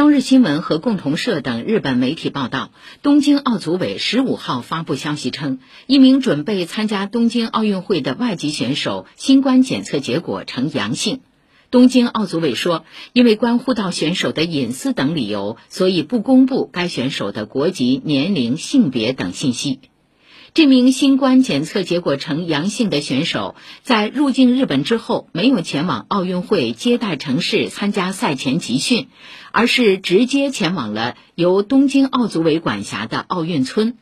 朝日新闻和共同社等日本媒体报道，东京奥组委十五号发布消息称，一名准备参加东京奥运会的外籍选手新冠检测结果呈阳性。东京奥组委说，因为关乎到选手的隐私等理由，所以不公布该选手的国籍、年龄、性别等信息。这名新冠检测结果呈阳性的选手，在入境日本之后，没有前往奥运会接待城市参加赛前集训，而是直接前往了由东京奥组委管辖的奥运村。